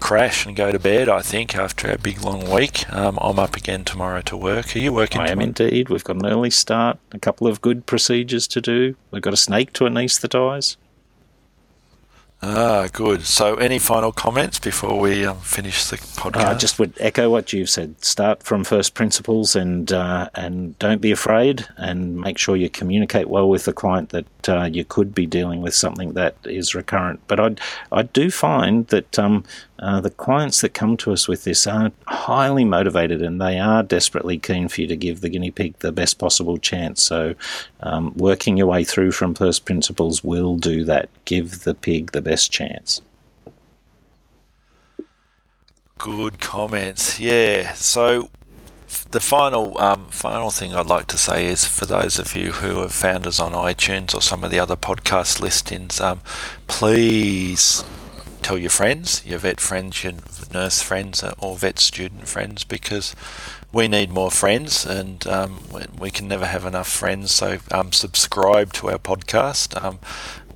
crash and go to bed, I think, after a big long week. Um, I'm up again tomorrow to work. Are you working? I am indeed. We've got an early start, a couple of good procedures to do. We've got a snake to anaesthetise. Ah, good. So, any final comments before we um, finish the podcast? I just would echo what you've said. Start from first principles, and uh, and don't be afraid, and make sure you communicate well with the client that uh, you could be dealing with something that is recurrent. But I I do find that um, uh, the clients that come to us with this are highly motivated and they are desperately keen for you to give the guinea pig the best possible chance. So, um, working your way through from first principles will do that. Give the pig the best chance. Good comments. Yeah. So, the final um, final thing I'd like to say is for those of you who have found us on iTunes or some of the other podcast listings, um, please tell your friends, your vet friends, your nurse friends, uh, or vet student friends, because we need more friends, and um, we can never have enough friends. So um, subscribe to our podcast. Um,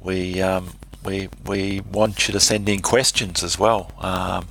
we um, we we want you to send in questions as well, um,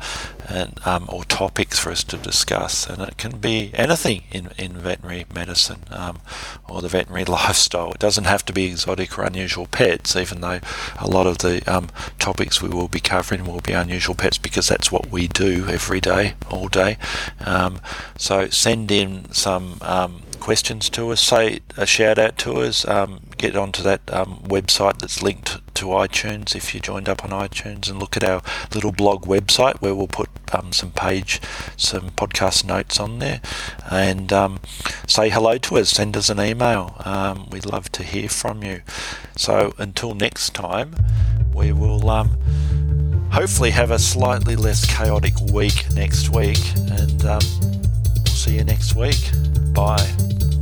and um, or topics for us to discuss, and it can be anything in, in veterinary medicine um, or the veterinary lifestyle. It doesn't have to be exotic or unusual pets, even though a lot of the um, topics we will be covering will be unusual pets because that's what we do every day, all day. Um, so send in some um, questions to us, say a shout out to us, um, get onto that um, website that's linked to iTunes if you joined up on iTunes and look at our little blog website where we'll put um, some page, some podcast notes on there and um, say hello to us, send us an email. Um, we'd love to hear from you. So until next time, we will um, hopefully have a slightly less chaotic week next week and we'll see you next week. Bye.